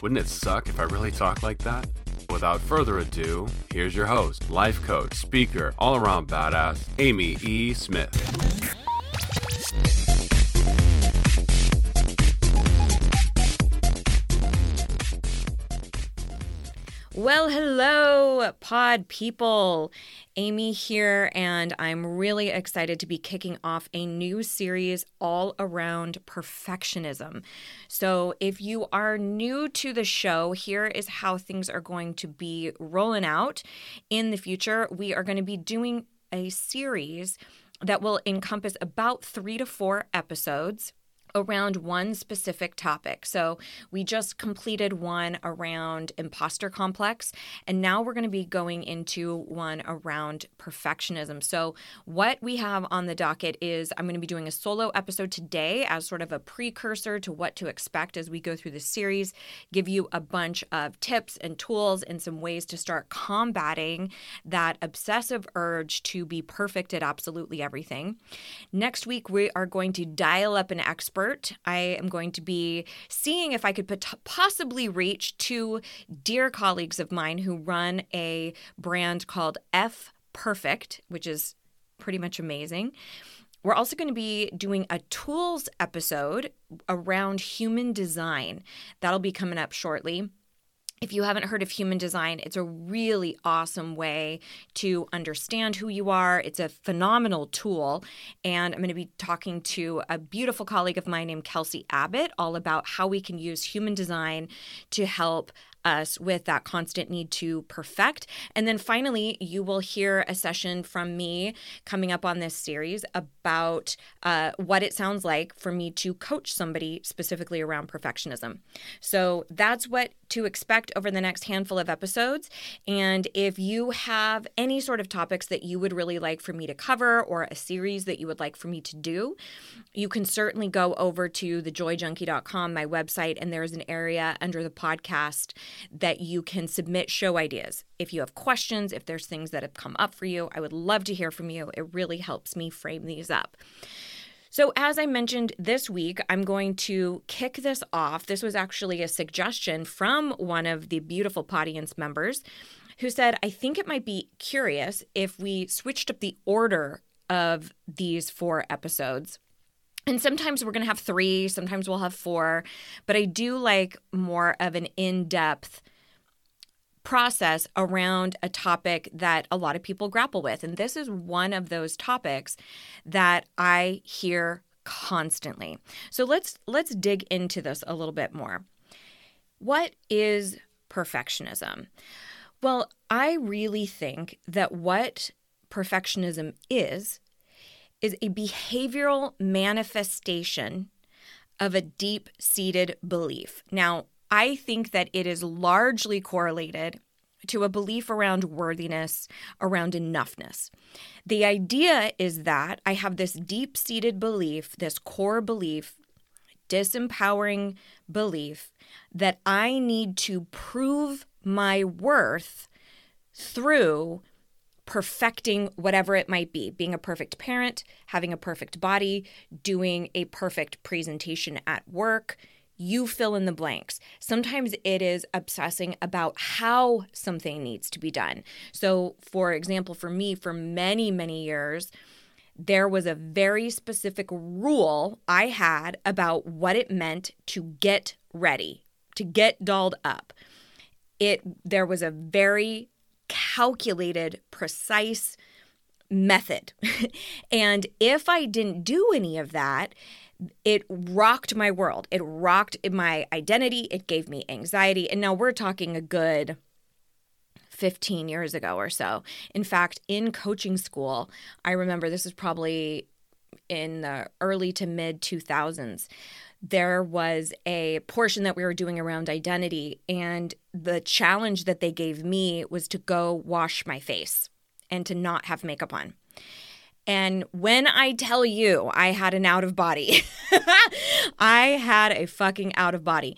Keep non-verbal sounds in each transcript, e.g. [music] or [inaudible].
Wouldn't it suck if I really talked like that? Without further ado, here's your host, life coach, speaker, all around badass, Amy E. Smith. Well, hello, pod people. Amy here, and I'm really excited to be kicking off a new series all around perfectionism. So, if you are new to the show, here is how things are going to be rolling out in the future. We are going to be doing a series that will encompass about three to four episodes around one specific topic. So we just completed one around imposter complex, and now we're going to be going into one around perfectionism. So, what we have on the docket is I'm going to be doing a solo episode today as sort of a precursor to what to expect as we go through the series, give you a bunch of tips and tools and some ways to start combating that obsessive urge to be perfect at absolutely everything. Next week, we are going to dial up an expert I am going to be seeing if I could possibly reach two dear colleagues of mine who run a brand called F Perfect, which is pretty much amazing. We're also going to be doing a tools episode around human design. That'll be coming up shortly. If you haven't heard of human design, it's a really awesome way to understand who you are. It's a phenomenal tool. And I'm going to be talking to a beautiful colleague of mine named Kelsey Abbott all about how we can use human design to help us with that constant need to perfect. And then finally, you will hear a session from me coming up on this series about uh, what it sounds like for me to coach somebody specifically around perfectionism. So that's what to expect over the next handful of episodes. And if you have any sort of topics that you would really like for me to cover or a series that you would like for me to do, you can certainly go over to thejoyjunkie.com, my website, and there's an area under the podcast that you can submit show ideas. If you have questions, if there's things that have come up for you, I would love to hear from you. It really helps me frame these up. So, as I mentioned this week, I'm going to kick this off. This was actually a suggestion from one of the beautiful Podience members who said, I think it might be curious if we switched up the order of these four episodes and sometimes we're going to have three, sometimes we'll have four, but I do like more of an in depth process around a topic that a lot of people grapple with. And this is one of those topics that I hear constantly. So let's let's dig into this a little bit more. What is perfectionism? Well, I really think that what perfectionism is is a behavioral manifestation of a deep seated belief. Now, I think that it is largely correlated to a belief around worthiness, around enoughness. The idea is that I have this deep seated belief, this core belief, disempowering belief, that I need to prove my worth through perfecting whatever it might be being a perfect parent, having a perfect body, doing a perfect presentation at work. You fill in the blanks. Sometimes it is obsessing about how something needs to be done. So, for example, for me, for many, many years, there was a very specific rule I had about what it meant to get ready, to get dolled up. It there was a very calculated, precise method. [laughs] and if I didn't do any of that, it rocked my world. It rocked my identity. It gave me anxiety. And now we're talking a good 15 years ago or so. In fact, in coaching school, I remember this is probably in the early to mid 2000s there was a portion that we were doing around identity, and the challenge that they gave me was to go wash my face and to not have makeup on. And when I tell you I had an out of body, [laughs] I had a fucking out of body.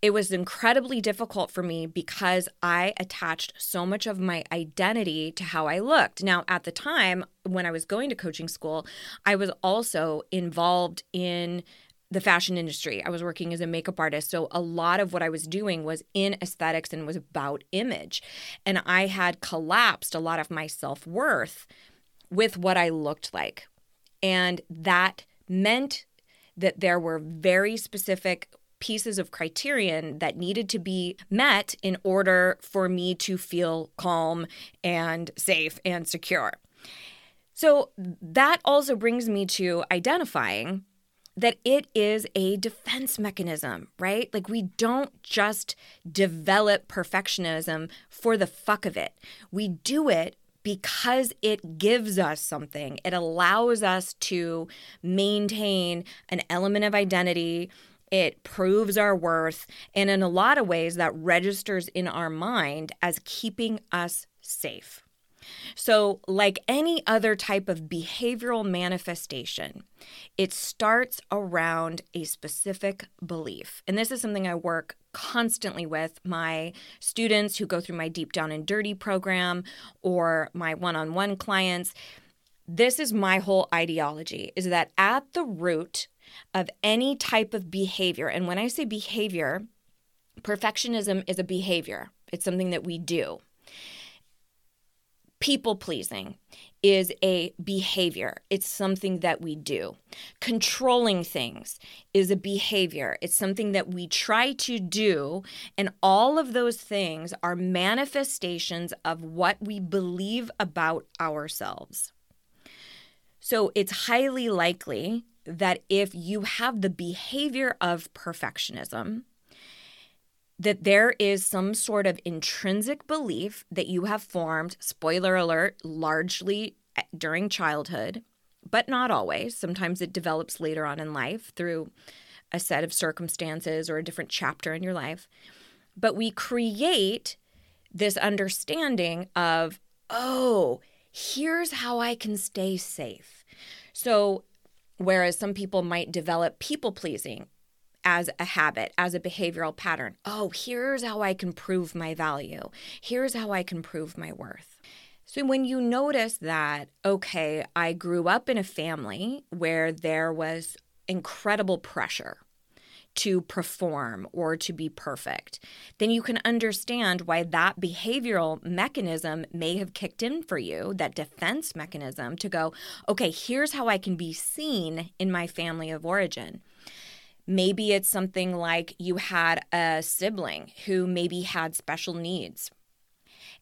It was incredibly difficult for me because I attached so much of my identity to how I looked. Now, at the time when I was going to coaching school, I was also involved in the fashion industry. I was working as a makeup artist. So a lot of what I was doing was in aesthetics and was about image. And I had collapsed a lot of my self worth with what I looked like. And that meant that there were very specific pieces of criterion that needed to be met in order for me to feel calm and safe and secure. So that also brings me to identifying that it is a defense mechanism, right? Like we don't just develop perfectionism for the fuck of it. We do it because it gives us something. It allows us to maintain an element of identity. It proves our worth. And in a lot of ways, that registers in our mind as keeping us safe. So, like any other type of behavioral manifestation, it starts around a specific belief. And this is something I work constantly with my students who go through my Deep Down and Dirty program or my one on one clients. This is my whole ideology is that at the root of any type of behavior, and when I say behavior, perfectionism is a behavior, it's something that we do. People pleasing is a behavior. It's something that we do. Controlling things is a behavior. It's something that we try to do. And all of those things are manifestations of what we believe about ourselves. So it's highly likely that if you have the behavior of perfectionism, that there is some sort of intrinsic belief that you have formed, spoiler alert, largely eh, during childhood, but not always. Sometimes it develops later on in life through a set of circumstances or a different chapter in your life. But we create this understanding of, oh, here's how I can stay safe. So, whereas some people might develop people pleasing as a habit, as a behavioral pattern. Oh, here's how I can prove my value. Here's how I can prove my worth. So, when you notice that, okay, I grew up in a family where there was incredible pressure to perform or to be perfect, then you can understand why that behavioral mechanism may have kicked in for you, that defense mechanism to go, okay, here's how I can be seen in my family of origin. Maybe it's something like you had a sibling who maybe had special needs.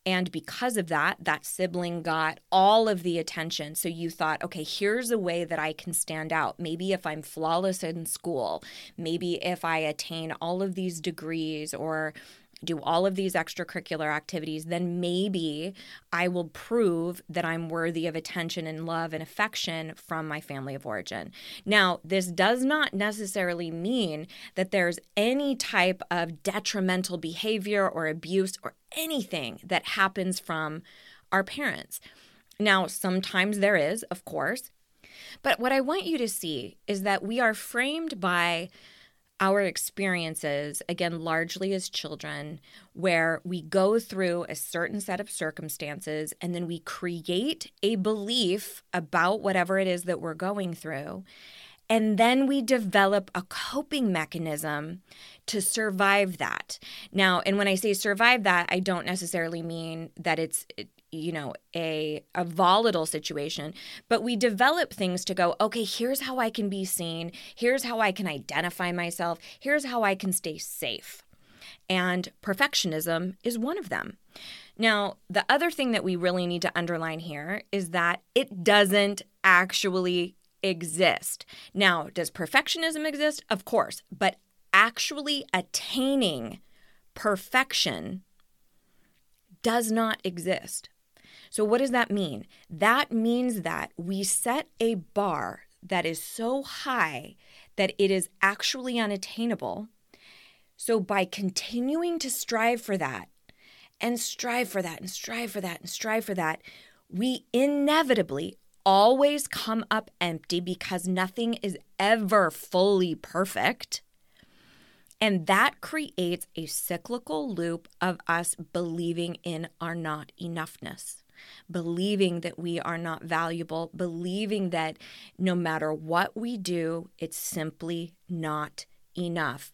And because of that, that sibling got all of the attention. So you thought, okay, here's a way that I can stand out. Maybe if I'm flawless in school, maybe if I attain all of these degrees or do all of these extracurricular activities, then maybe I will prove that I'm worthy of attention and love and affection from my family of origin. Now, this does not necessarily mean that there's any type of detrimental behavior or abuse or anything that happens from our parents. Now, sometimes there is, of course. But what I want you to see is that we are framed by our experiences, again, largely as children, where we go through a certain set of circumstances and then we create a belief about whatever it is that we're going through. And then we develop a coping mechanism to survive that. Now, and when I say survive that, I don't necessarily mean that it's you know a a volatile situation but we develop things to go okay here's how i can be seen. Here's how i can identify myself. Here's how i can stay safe. And perfectionism is one of them. Now the other thing that we really need to underline here is that it doesn't actually exist. Now does perfectionism exist? Of course but actually attaining perfection does not exist so, what does that mean? That means that we set a bar that is so high that it is actually unattainable. So, by continuing to strive for that and strive for that and strive for that and strive for that, we inevitably always come up empty because nothing is ever fully perfect. And that creates a cyclical loop of us believing in our not enoughness, believing that we are not valuable, believing that no matter what we do, it's simply not enough.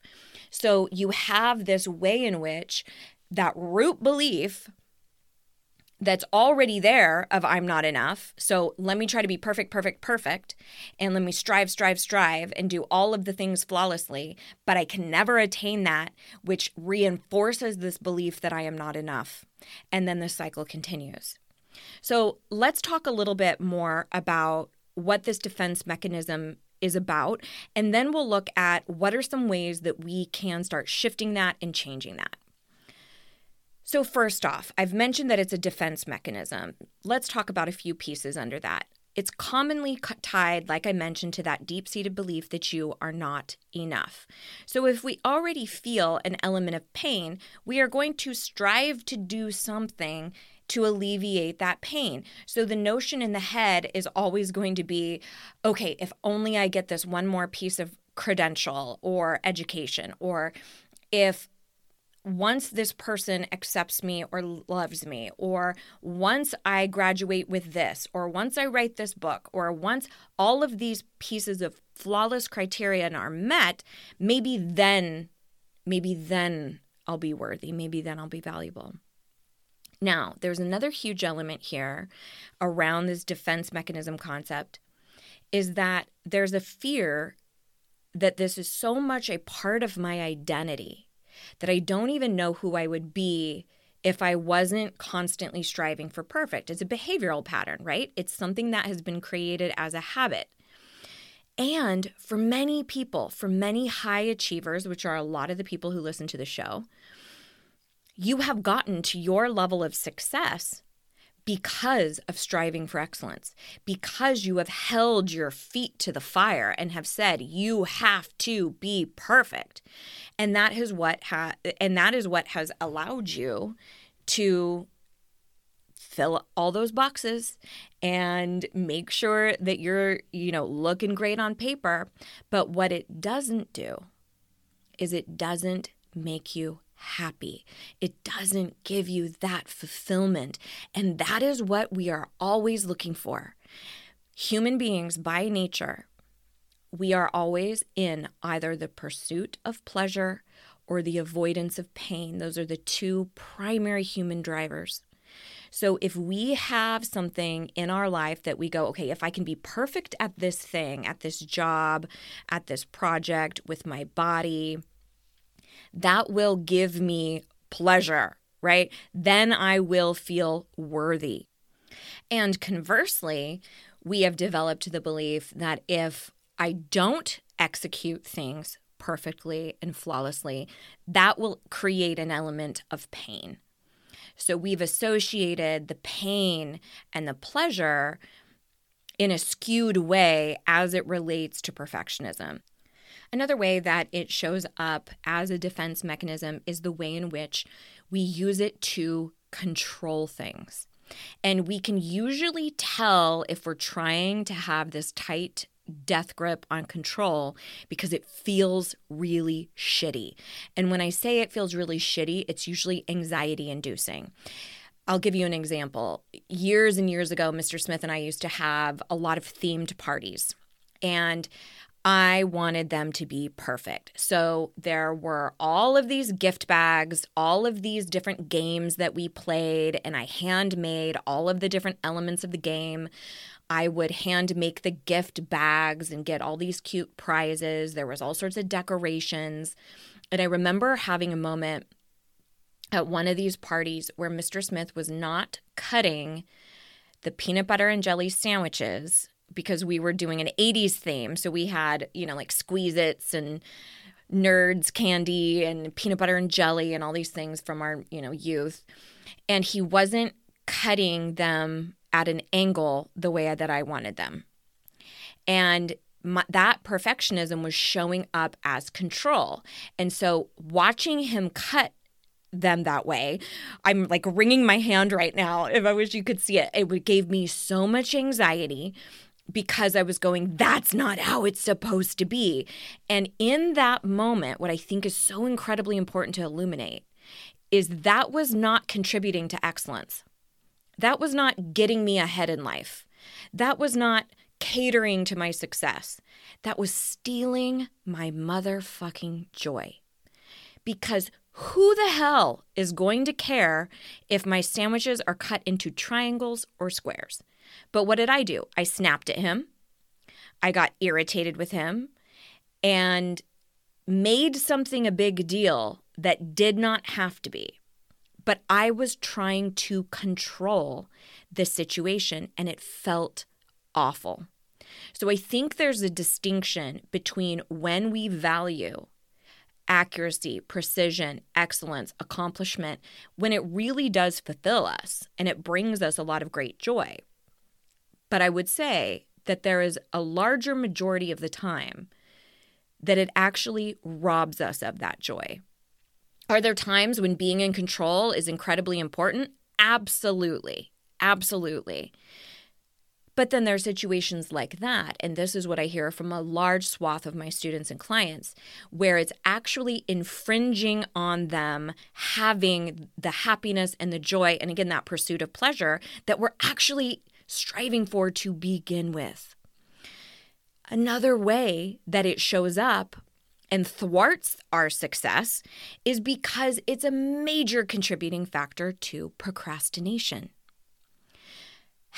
So you have this way in which that root belief that's already there of I'm not enough. So let me try to be perfect, perfect, perfect. And let me strive, strive, strive and do all of the things flawlessly. But I can never attain that, which reinforces this belief that I am not enough. And then the cycle continues. So let's talk a little bit more about what this defense mechanism is about. And then we'll look at what are some ways that we can start shifting that and changing that. So, first off, I've mentioned that it's a defense mechanism. Let's talk about a few pieces under that. It's commonly tied, like I mentioned, to that deep seated belief that you are not enough. So, if we already feel an element of pain, we are going to strive to do something to alleviate that pain. So, the notion in the head is always going to be okay, if only I get this one more piece of credential or education, or if once this person accepts me or loves me, or once I graduate with this, or once I write this book, or once all of these pieces of flawless criteria are met, maybe then, maybe then I'll be worthy. Maybe then I'll be valuable. Now, there's another huge element here around this defense mechanism concept is that there's a fear that this is so much a part of my identity that I don't even know who I would be if I wasn't constantly striving for perfect. It's a behavioral pattern, right? It's something that has been created as a habit. And for many people, for many high achievers, which are a lot of the people who listen to the show, you have gotten to your level of success because of striving for excellence, because you have held your feet to the fire and have said you have to be perfect. And that is what ha- and that is what has allowed you to fill all those boxes and make sure that you're, you know, looking great on paper, but what it doesn't do is it doesn't make you happy. It doesn't give you that fulfillment. And that is what we are always looking for. Human beings, by nature, we are always in either the pursuit of pleasure or the avoidance of pain. Those are the two primary human drivers. So if we have something in our life that we go, okay, if I can be perfect at this thing, at this job, at this project, with my body, that will give me pleasure, right? Then I will feel worthy. And conversely, we have developed the belief that if I don't execute things perfectly and flawlessly, that will create an element of pain. So we've associated the pain and the pleasure in a skewed way as it relates to perfectionism. Another way that it shows up as a defense mechanism is the way in which we use it to control things. And we can usually tell if we're trying to have this tight death grip on control because it feels really shitty. And when I say it feels really shitty, it's usually anxiety inducing. I'll give you an example. Years and years ago, Mr. Smith and I used to have a lot of themed parties. And I wanted them to be perfect. So there were all of these gift bags, all of these different games that we played, and I handmade all of the different elements of the game. I would hand make the gift bags and get all these cute prizes. There was all sorts of decorations. And I remember having a moment at one of these parties where Mr. Smith was not cutting the peanut butter and jelly sandwiches because we were doing an 80s theme. So we had, you know, like Squeeze Its and Nerds candy and peanut butter and jelly and all these things from our, you know, youth. And he wasn't cutting them at an angle the way that I wanted them. And my, that perfectionism was showing up as control. And so watching him cut them that way. I'm like wringing my hand right now. If I wish you could see it, it gave me so much anxiety because I was going, that's not how it's supposed to be. And in that moment, what I think is so incredibly important to illuminate is that was not contributing to excellence. That was not getting me ahead in life. That was not catering to my success. That was stealing my motherfucking joy. Because who the hell is going to care if my sandwiches are cut into triangles or squares? But what did I do? I snapped at him. I got irritated with him and made something a big deal that did not have to be. But I was trying to control the situation and it felt awful. So I think there's a distinction between when we value accuracy, precision, excellence, accomplishment, when it really does fulfill us and it brings us a lot of great joy. But I would say that there is a larger majority of the time that it actually robs us of that joy. Are there times when being in control is incredibly important? Absolutely. Absolutely. But then there are situations like that, and this is what I hear from a large swath of my students and clients, where it's actually infringing on them having the happiness and the joy, and again, that pursuit of pleasure that we're actually striving for to begin with. Another way that it shows up and thwarts our success is because it's a major contributing factor to procrastination.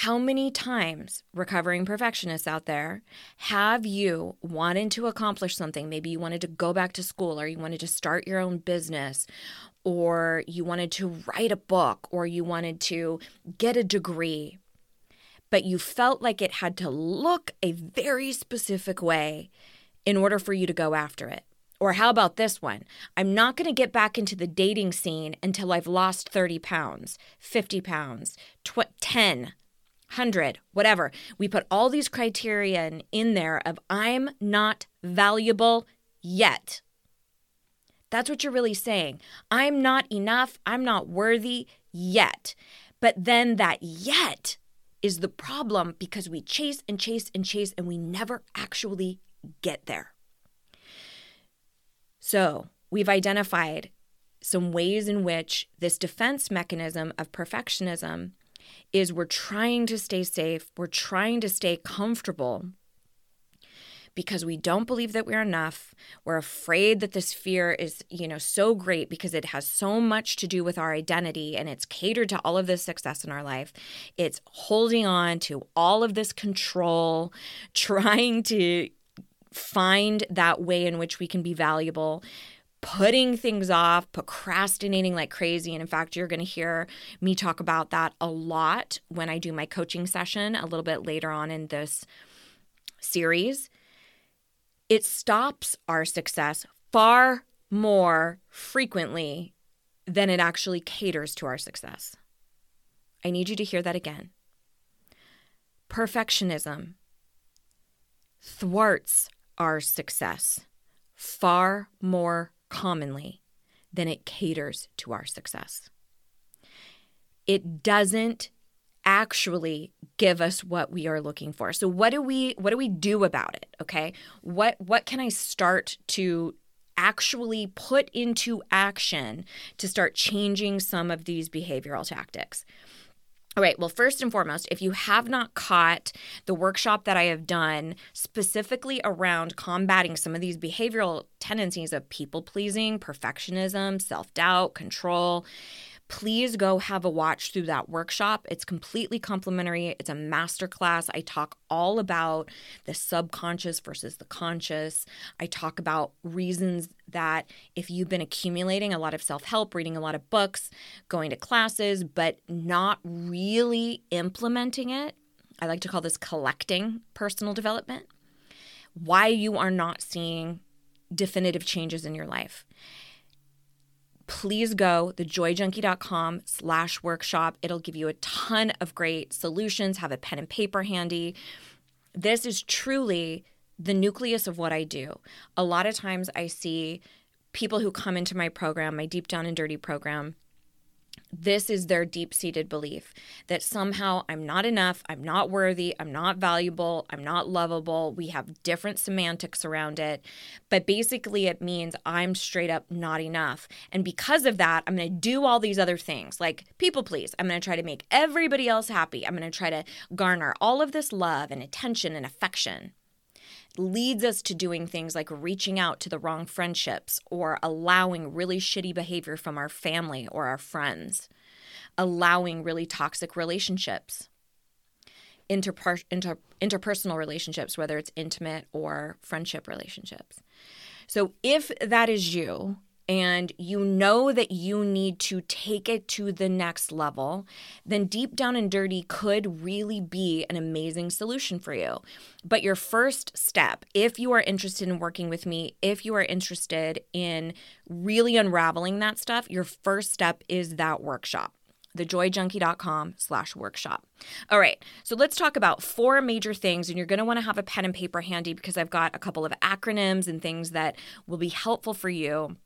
How many times, recovering perfectionists out there, have you wanted to accomplish something? Maybe you wanted to go back to school, or you wanted to start your own business, or you wanted to write a book, or you wanted to get a degree, but you felt like it had to look a very specific way in order for you to go after it. Or how about this one? I'm not going to get back into the dating scene until I've lost 30 pounds, 50 pounds, tw- 10 100, whatever. We put all these criteria in there of I'm not valuable yet. That's what you're really saying. I'm not enough. I'm not worthy yet. But then that yet is the problem because we chase and chase and chase and we never actually get there. So we've identified some ways in which this defense mechanism of perfectionism is we're trying to stay safe, we're trying to stay comfortable because we don't believe that we're enough. We're afraid that this fear is, you know, so great because it has so much to do with our identity and it's catered to all of this success in our life. It's holding on to all of this control, [laughs] trying to find that way in which we can be valuable putting things off, procrastinating like crazy. And in fact, you're going to hear me talk about that a lot when I do my coaching session a little bit later on in this series. It stops our success far more frequently than it actually caters to our success. I need you to hear that again. Perfectionism thwarts our success far more commonly than it caters to our success. It doesn't actually give us what we are looking for. So what do we what do we do about it? Okay? What what can I start to actually put into action to start changing some of these behavioral tactics? All right, well, first and foremost, if you have not caught the workshop that I have done specifically around combating some of these behavioral tendencies of people pleasing, perfectionism, self doubt, control, please go have a watch through that workshop. It's completely complimentary. It's a masterclass. I talk all about the subconscious versus the conscious. I talk about reasons that if you've been accumulating a lot of self help, reading a lot of books, going to classes, but not really implementing it, I like to call this collecting personal development, why you are not seeing definitive changes in your life please go thejoyjunkie.com slash workshop it'll give you a ton of great solutions have a pen and paper handy this is truly the nucleus of what I do. A lot of times I see people who come into my program, my Deep Down and Dirty program, this is their deep seated belief that somehow I'm not enough, I'm not worthy, I'm not valuable, I'm not lovable. We have different semantics around it. But basically, it means I'm straight up not enough. And because of that, I'm going to do all these other things like people please. I'm going to try to make everybody else happy. I'm going to try to garner all of this love and attention and affection leads us to doing things like reaching out to the wrong friendships or allowing really shitty behavior from our family or our friends, allowing really toxic relationships, interper- inter- interpersonal relationships, whether it's intimate or friendship relationships. So if that is you, and you know that you need to take it to the next level, then Deep Down and Dirty could really be an amazing solution for you. But your first step, if you are interested in working with me, if you are interested in really unraveling that stuff, your first step is that workshop thejoyjunkie.com slash workshop. All right, so let's talk about four major things, and you're going to want to have a pen and paper handy because I've got a couple of acronyms and things that will be helpful for you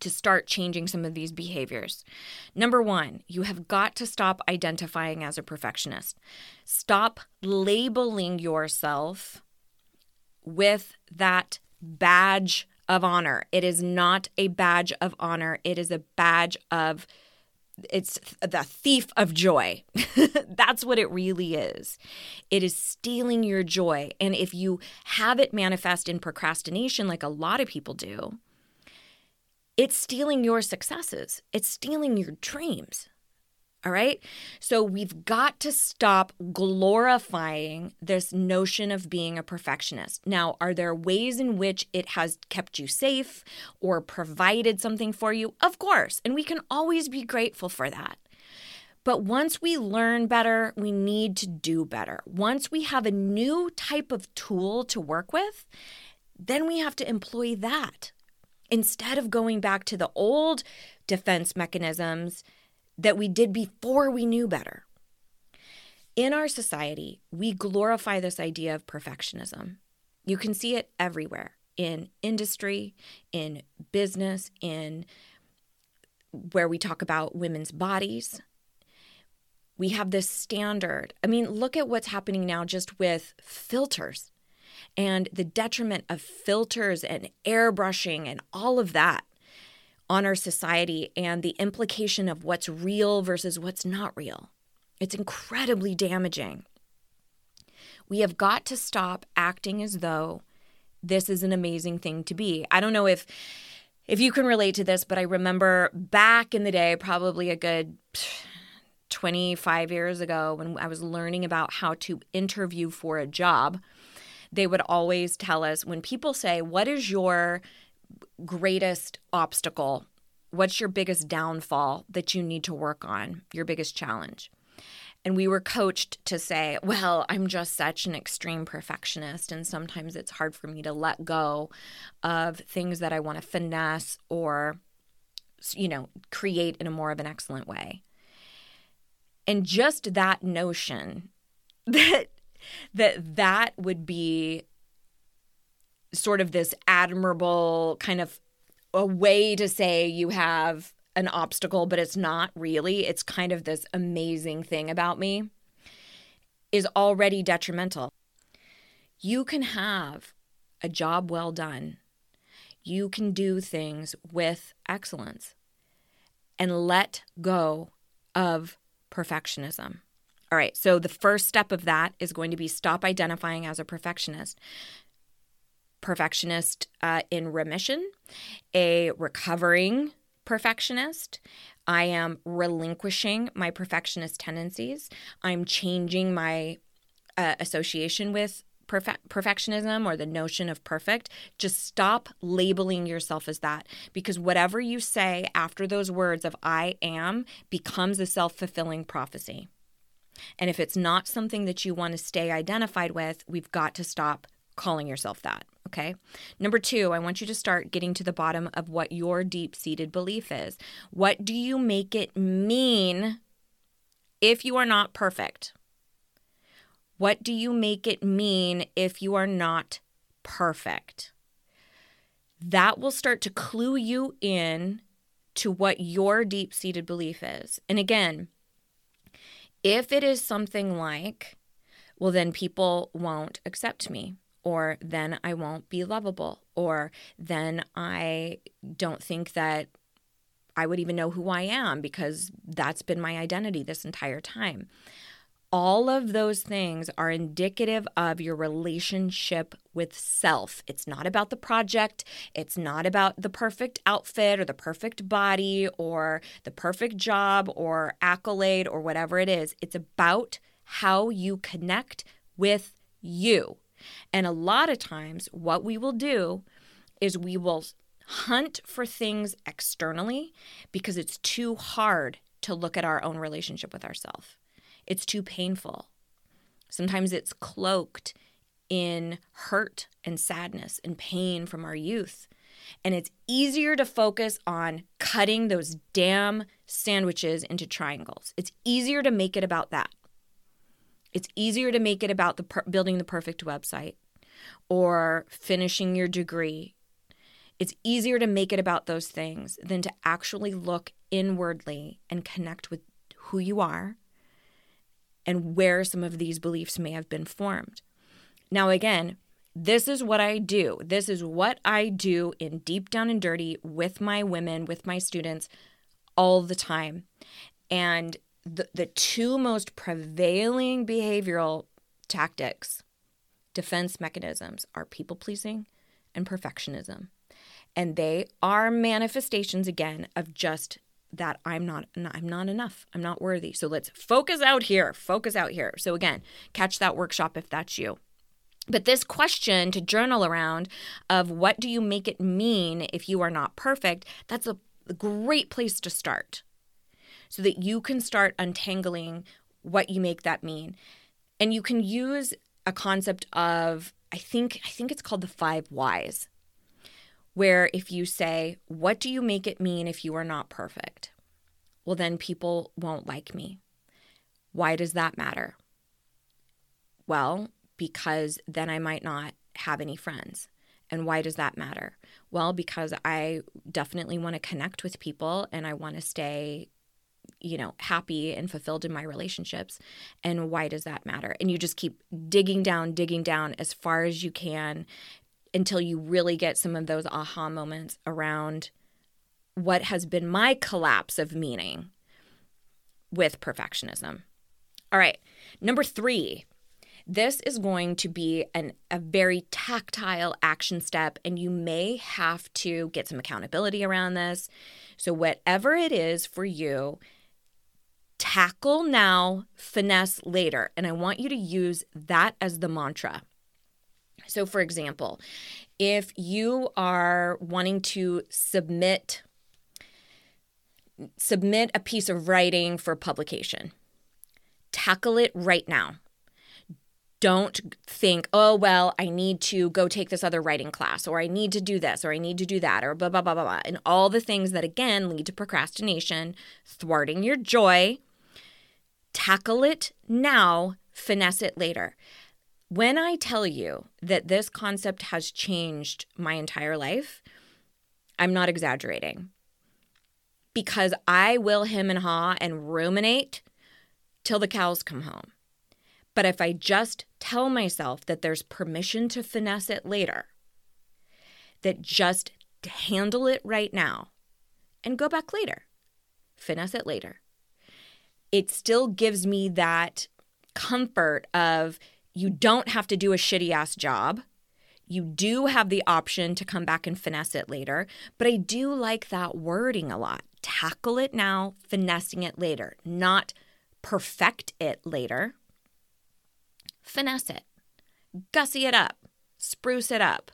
to start changing some of these behaviors. Number one, you have got to stop identifying as a perfectionist. Stop labeling yourself with that badge of honor. It is not a badge of honor, it is a badge of it's the thief of joy. [laughs] That's what it really is. It is stealing your joy. And if you have it manifest in procrastination, like a lot of people do, it's stealing your successes, it's stealing your dreams. All right. So we've got to stop glorifying this notion of being a perfectionist. Now, are there ways in which it has kept you safe or provided something for you? Of course. And we can always be grateful for that. But once we learn better, we need to do better. Once we have a new type of tool to work with, then we have to employ that instead of going back to the old defense mechanisms that we did before we knew better. In our society, we glorify this idea of perfectionism. You can see it everywhere in industry, in business, in where we talk about women's bodies. We have this standard. I mean, look at what's happening now just with filters and the detriment of filters and airbrushing and all of that on our society and the implication of what's real versus what's not real. It's incredibly damaging. We have got to stop acting as though this is an amazing thing to be. I don't know if if you can relate to this, but I remember back in the day, probably a good 25 years ago when I was learning about how to interview for a job they would always tell us when people say, What is your greatest obstacle? What's your biggest downfall that you need to work on? Your biggest challenge? And we were coached to say, [laughs] well, I'm just such an extreme perfectionist. And sometimes it's hard for me to let go of things that I want to finesse or, you know, create in a more of an excellent way. And just that notion [laughs] that that that would be sort of this admirable kind of a way to say you have an obstacle, but it's not really. It's kind of this amazing thing about me is already detrimental. You can have a job well done. You can do things with excellence and let go of perfectionism. All right, so the first step of that is going to be stop identifying as a perfectionist. Perfectionist uh, in remission, a recovering perfectionist. I am relinquishing my perfectionist tendencies. I'm changing my uh, association with Perfect, perfectionism or the notion of perfect, just stop labeling yourself as that because whatever you say after those words of I am becomes a self fulfilling prophecy. And if it's not something that you want to stay identified with, we've got to stop calling yourself that. Okay. Number two, I want you to start getting to the bottom of what your deep seated belief is. What do you make it mean if you are not perfect? What do you make it mean if you are not perfect. That will start to clue you in to what your deep seated belief is. And again, if it is something like, well, then people won't accept me, or then I won't be lovable, or then I don't think that I would even know who I am because that's been my identity this entire time. All of those things are indicative of your relationship with self. It's not about the project. It's not about the perfect outfit or the perfect body or the perfect job or accolade or whatever it is. It's about how you connect with you. And a lot of times, what we will do is we will hunt for things externally because it's too hard to look at our own relationship with ourselves. It's too painful. Sometimes it's cloaked in hurt and sadness and pain from our youth. And it's easier to focus on cutting those damn sandwiches into triangles. It's easier to make it about that. It's easier to make it about the per- building the perfect website or finishing your degree. It's easier to make it about those things than to actually look inwardly and connect with who you are and where some of these beliefs may have been formed. Now, again, this is what I do. This is what I do in Deep Down and Dirty with my women, with my students all the time. And the, the two most prevailing behavioral tactics, defense mechanisms, are people pleasing and perfectionism. And they are manifestations, again, of just that I'm not I'm not enough. I'm not worthy. So let's focus out here. Focus out here. So again, catch that workshop if that's you. But this question to journal around of what do you make it mean if you are not perfect, that's a great place to start. So that you can start untangling what you make that mean. And you can use a concept of I think I think it's called the 5 whys where if you say, What do you make it mean if you are not perfect? Well, then people won't like me. Why does that matter? Well, because then I might not have any friends. And why does that matter? Well, because I definitely want to connect with people and I want to stay, you know, happy and fulfilled in my relationships. And why does that matter? And you just keep digging down, digging down as far as you can until you really get some of those aha moments around what has been my collapse of meaning with perfectionism. All right, number three. This is going to be an, a very tactile action step, and you may have to get some accountability around this. So, whatever it is for you, tackle now, finesse later. And I want you to use that as the mantra. So, for example, if you are wanting to submit submit a piece of writing for publication, tackle it right now. Don't think, oh, well, I need to go take this other writing class, or I need to do this, or I need to do that, or blah, blah, blah, blah, blah. And all the things that, again, lead to procrastination, thwarting your joy. Tackle it now, finesse it later. When I tell you that this concept has changed my entire life, I'm not exaggerating because I will him and haw and ruminate till the cows come home. But if I just tell myself that there's permission to finesse it later, that just handle it right now and go back later, finesse it later, it still gives me that comfort of you don't have to do a shitty ass job. You do have the option to come back and finesse it later, but I do like that wording a lot. Tackle it now, finessing it later, not perfect it later. Finesse it, gussy it up, spruce it up,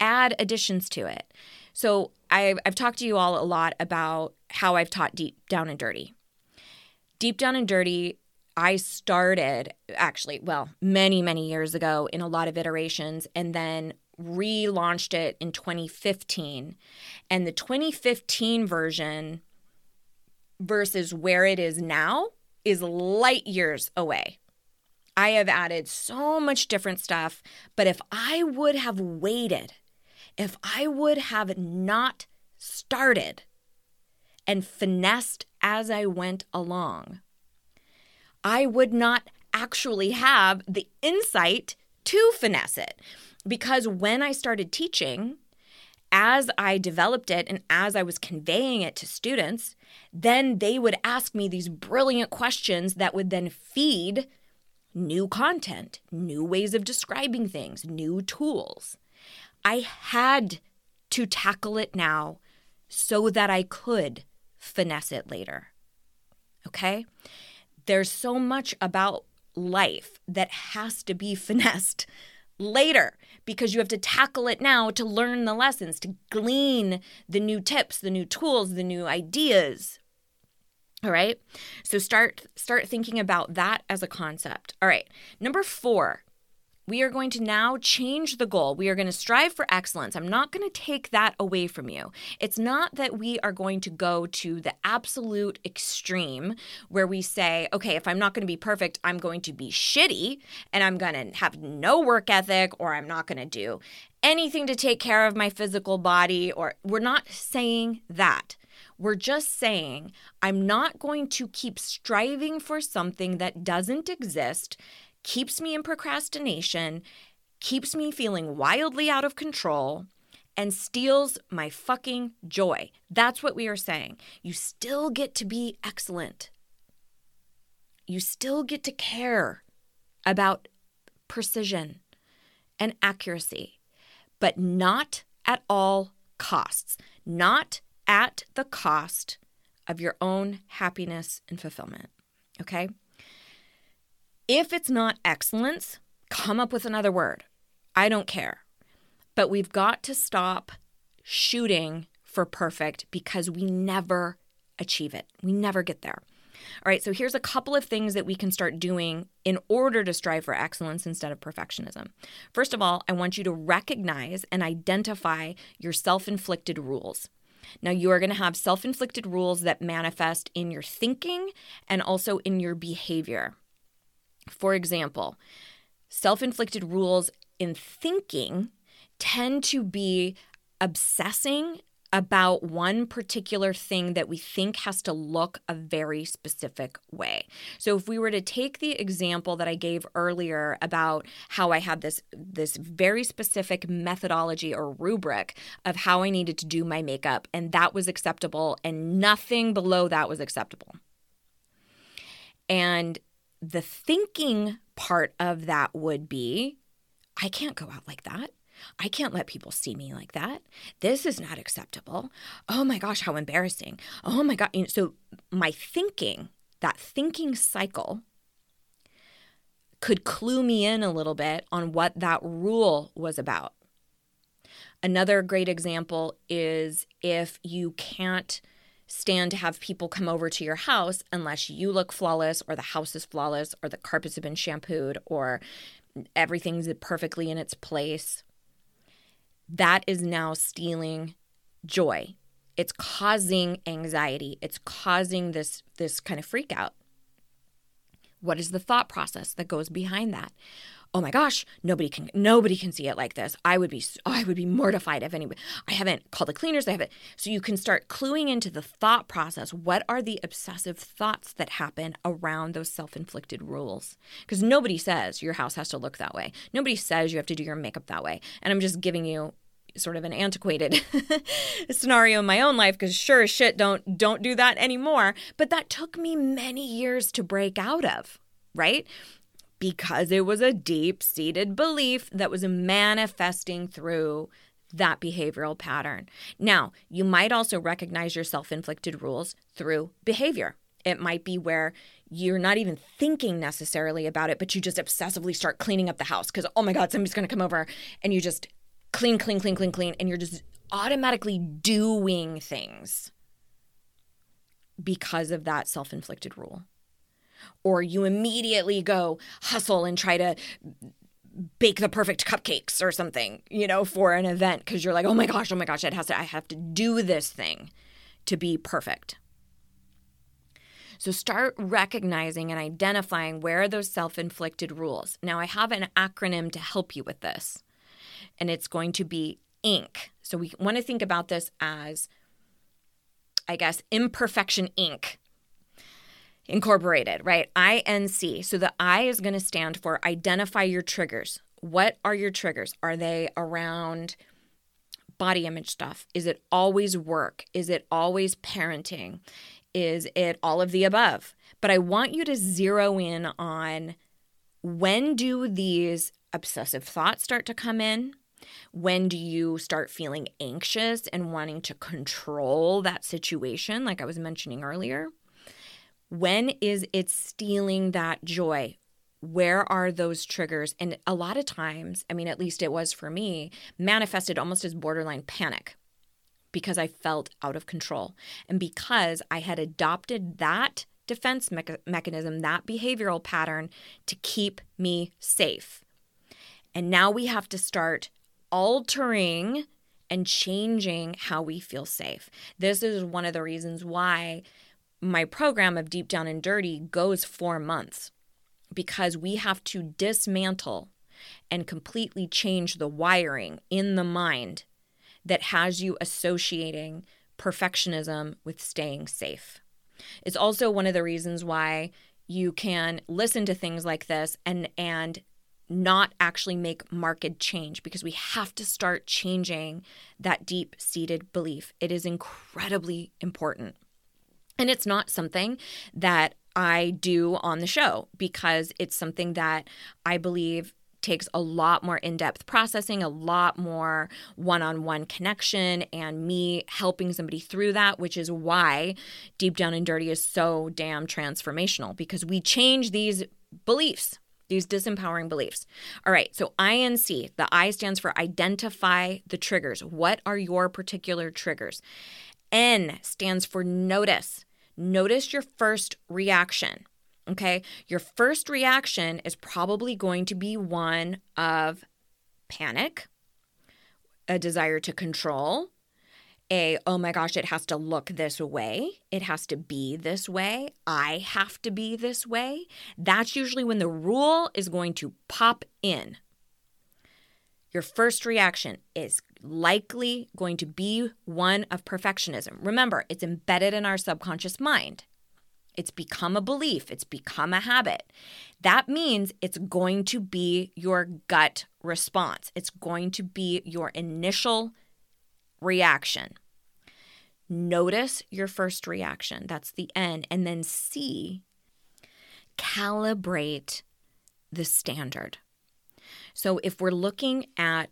add additions to it. So I've, I've talked to you all a lot about how I've taught deep down and dirty. Deep down and dirty I started actually, well, many, many years ago in a lot of iterations and then relaunched it in 2015. And the 2015 version versus where it is now is light years away. I have added so much different stuff. But if I would have waited, if I would have not started and finessed as I went along, I would not actually have the insight to finesse it. Because when I started teaching, as I developed it and as I was conveying it to students, then they would ask me these brilliant questions that would then feed new content, new ways of describing things, new tools. I had to tackle it now so that I could finesse it later. Okay? There's so much about life that has to be [laughs] finessed later because you have to tackle it now to learn the lessons, to glean the new tips, the new tools, the new ideas. All right? So start start thinking about that as a concept. All right. Number 4 we are going to now change the goal. We are going to strive for excellence. I'm not going to take that away from you. It's not that we are going to go to the absolute extreme where we say, okay, if I'm not going to be perfect, I'm going to be shitty and I'm going to have no work ethic or I'm not going to do anything to take care of my physical body or we're not saying that. We're just saying, I'm not going to keep striving for something that doesn't exist keeps me in procrastination, keeps me feeling wildly out of control, and steals my fucking joy. That's what we are saying. You still get to be excellent. You still get to care about precision and accuracy, but not at all costs, not at the cost of your own happiness and fulfillment. Okay? If it's not excellence, come up with another word. I don't care. But we've got to stop shooting for perfect because we never achieve it. We never get there. All right, so here's a couple of things that we can start doing in order to strive for excellence instead of perfectionism. First of all, I want you to recognize and identify your self inflicted rules. Now, you are going to have self inflicted rules that manifest in your thinking and also in your behavior. For example, self inflicted rules in thinking tend to be obsessing about one particular thing that we think has to look a very specific way. So if we were to take the example that I gave earlier about how I had this this very specific methodology or rubric of how I needed to do my makeup and that was acceptable and nothing below that was acceptable. And the thinking part of that would be I can't go out like that. I can't let people see me like that. This is not acceptable. Oh my gosh, how embarrassing. Oh my God. So, my thinking, that thinking cycle, could clue me in a little bit on what that rule was about. Another great example is if you can't stand to have people come over to your house unless you look flawless or the house is flawless or the carpets have been shampooed or everything's perfectly in its place. That is now stealing joy. It's causing anxiety. It's causing this this kind of freak out. What is the thought process that goes behind that? Oh my gosh, nobody can nobody can see it like this. I would be oh, I would be mortified if anybody. I haven't called the cleaners. I haven't. So you can start cluing into the thought process. What are the obsessive thoughts that happen around those self-inflicted rules? Because nobody says your house has to look that way. Nobody says you have to do your makeup that way. And I'm just giving you sort of an antiquated [laughs] scenario in my own life because sure as shit don't don't do that anymore but that took me many years to break out of right because it was a deep seated belief that was manifesting through that behavioral pattern. Now, you might also recognize your self inflicted rules through behavior. It might be where you're not even thinking necessarily about it, but you just obsessively start cleaning up the house because, oh my God, somebody's going to come over and you just clean, clean, clean, clean, clean, and you're just automatically doing things because of that self inflicted rule or you immediately go hustle and try to bake the perfect cupcakes or something, you know, for an event because you're like, "Oh my gosh, oh my gosh, it has to I have to do this thing to be perfect." So start recognizing and identifying where are those self inflicted rules. Now, I have an acronym to help you with this, and it's going to be INC. So we want to think about this as, I guess, Imperfection Inc. Incorporated, right? INC. So the I is going to stand for identify your triggers. What are your triggers? Are they around body image stuff? Is it always work? Is it always parenting? Is it all of the above? But I want you to zero in on when do these obsessive thoughts start to come in? When do you start feeling anxious and wanting to control that situation, like I was mentioning earlier? When is it stealing that joy? where are those triggers? And a lot of times, I mean, at least it was for me, manifested almost as borderline panic because I felt out of control. And because I had adopted that defense me- mechanism, that behavioral pattern to keep me safe. And now we have to start altering and changing how we feel safe. This is one of the reasons why my program of Deep Down and Dirty goes four months because we have to dismantle and completely change the wiring in the mind that has you associating perfectionism with staying safe. It's also one of the reasons why you can listen to things like this and and not actually make marked change because we have to start changing that deep seated belief. It is incredibly important. And it's not something that I do on the show because it's something that I believe takes a lot more in depth processing, a lot more one on one connection, and me helping somebody through that, which is why Deep Down and Dirty is so damn transformational because we change these beliefs. These disempowering beliefs. All right, so INC, the I stands for identify the triggers. What are your particular triggers? N stands for notice. Notice your first reaction. Okay. Your first reaction is probably going to be one of panic, a desire to control, a, oh my gosh, it has to look this way. It has to be this way. I have to be this way. That's usually when the rule is going to pop in. Your first reaction is likely going to be one of perfectionism. Remember, it's embedded in our subconscious mind. It's become a belief, it's become a habit. That means it's going to be your gut response, it's going to be your initial reaction. Notice your first reaction. That's the N. And then C, calibrate the standard. So if we're looking at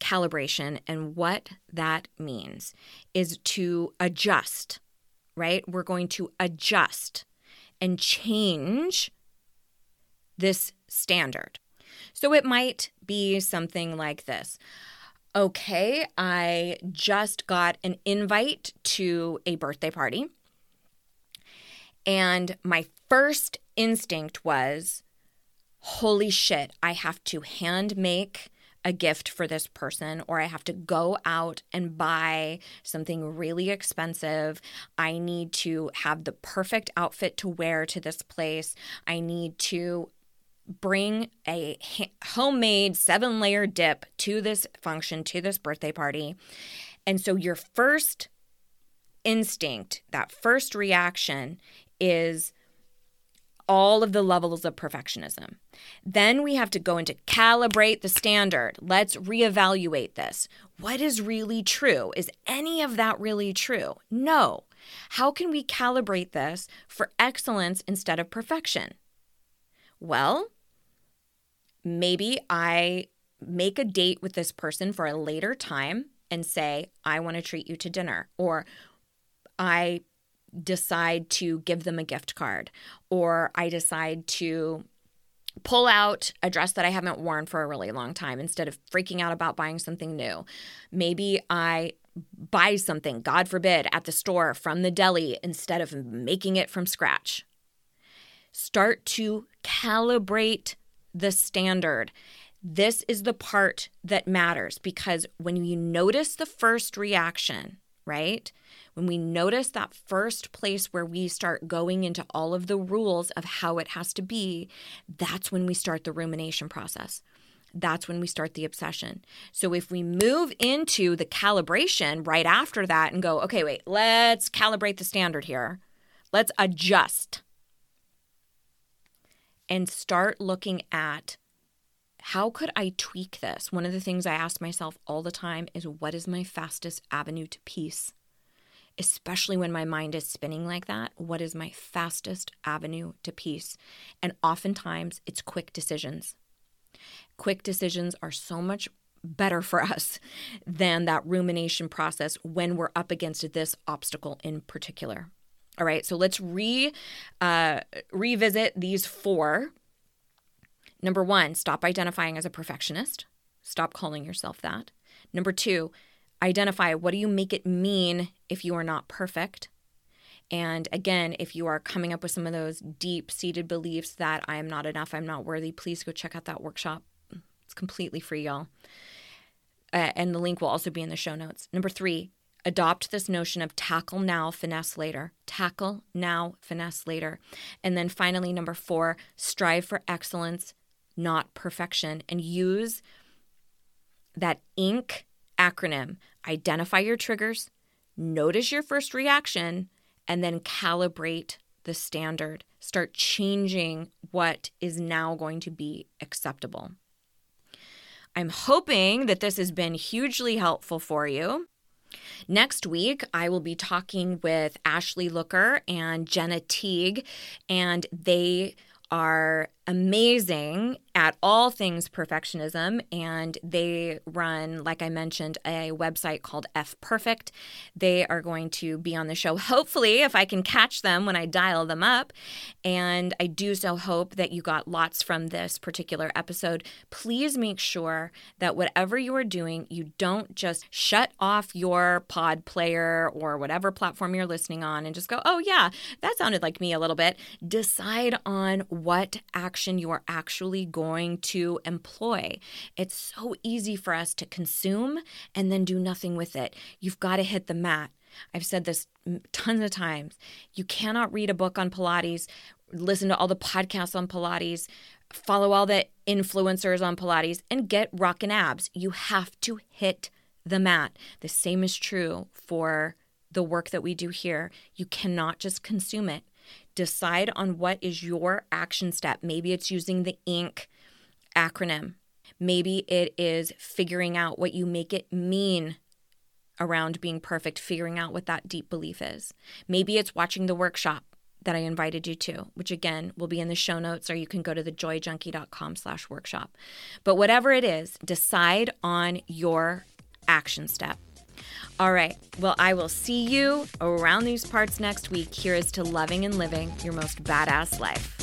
calibration and what that means is to adjust, right? We're going to adjust and change this standard. So it might be something like this. Okay, I just got an invite to a birthday party. And my first instinct was, holy shit, I have to hand make a gift for this person, or I have to go out and buy something really expensive. I need to have the perfect outfit to wear to this place. I need to bring a homemade seven layer dip to this function, to this birthday party. And so your first instinct, that first reaction is all of the levels of perfectionism. Then we have to go into calibrate the standard. Let's reevaluate this. What is really true? Is any of that really true? No. How can we calibrate this for excellence instead of perfection? Well, maybe I make a date with this person for a later time and say, I want to treat you to dinner, or I decide to give them a gift card or I decide to pull out a dress that I haven't worn for a really long time instead of freaking out about buying something new. Maybe I buy something, God forbid, at the store from the deli instead of making it from scratch. Start to calibrate the standard. This is the part that matters because when you notice the first reaction, right? When we notice that first place where we start going into all of the rules of how it has to be, that's when we start the rumination process. That's when we start the obsession. So if we move into the calibration right after that and go, okay, wait, let's calibrate the standard here, let's adjust and start looking at how could I tweak this? One of the things I ask myself all the time is what is my fastest avenue to peace? Especially when my mind is spinning like that, what is my fastest avenue to peace? And oftentimes it's quick decisions. Quick decisions are so much better for us than that rumination process when we're up against this obstacle in particular. All right, so let's re uh, revisit these four Number one, stop identifying as a perfectionist. Stop calling yourself that. Number two, identify what do you make it mean if you are not perfect? And again, if you are coming up with some of those deep seated beliefs that I am not enough, I'm not worthy, please go check out that workshop. It's completely free, y'all. Uh, and the link will also be in the show notes. Number three, adopt this notion of tackle now, finesse later. Tackle now, finesse later. And then finally, number four, strive for excellence, not perfection, and use that INC acronym. Identify your triggers, notice your first reaction, and then calibrate the standard. Start changing what is now going to be acceptable. I'm hoping that this has been hugely helpful for you. Next week, I will be talking with Ashley Looker and Jenna Teague, and they are amazing at all things perfectionism and they run like i mentioned a website called f perfect. They are going to be on the show [laughs] hopefully if i can catch them when i dial them up. And i do so hope that you got lots from this particular episode. Please make sure that whatever you are doing you don't just shut off your pod player or whatever platform you're listening on and just go oh yeah that sounded like me a little bit. Decide on what you are actually going to employ. It's so easy for us to consume and then do nothing with it. You've got to hit the mat. I've said this tons of times. You cannot read a book on Pilates, listen to all the podcasts on Pilates, follow all the influencers on Pilates, and get rockin' abs. You have to hit the mat. The same is true for the work that we do here. You cannot just consume it. Decide on what is your action step. Maybe it's using the INC acronym. Maybe it is figuring out what you make it mean around being perfect, figuring out what that deep belief is. Maybe it's watching the workshop that I invited you to, which again will be in the show notes, or you can go to thejoyjunkie.com slash workshop. But whatever it is, decide on your action step. All right. Well, I will see you around these parts next week. Here is to loving and living your most badass life.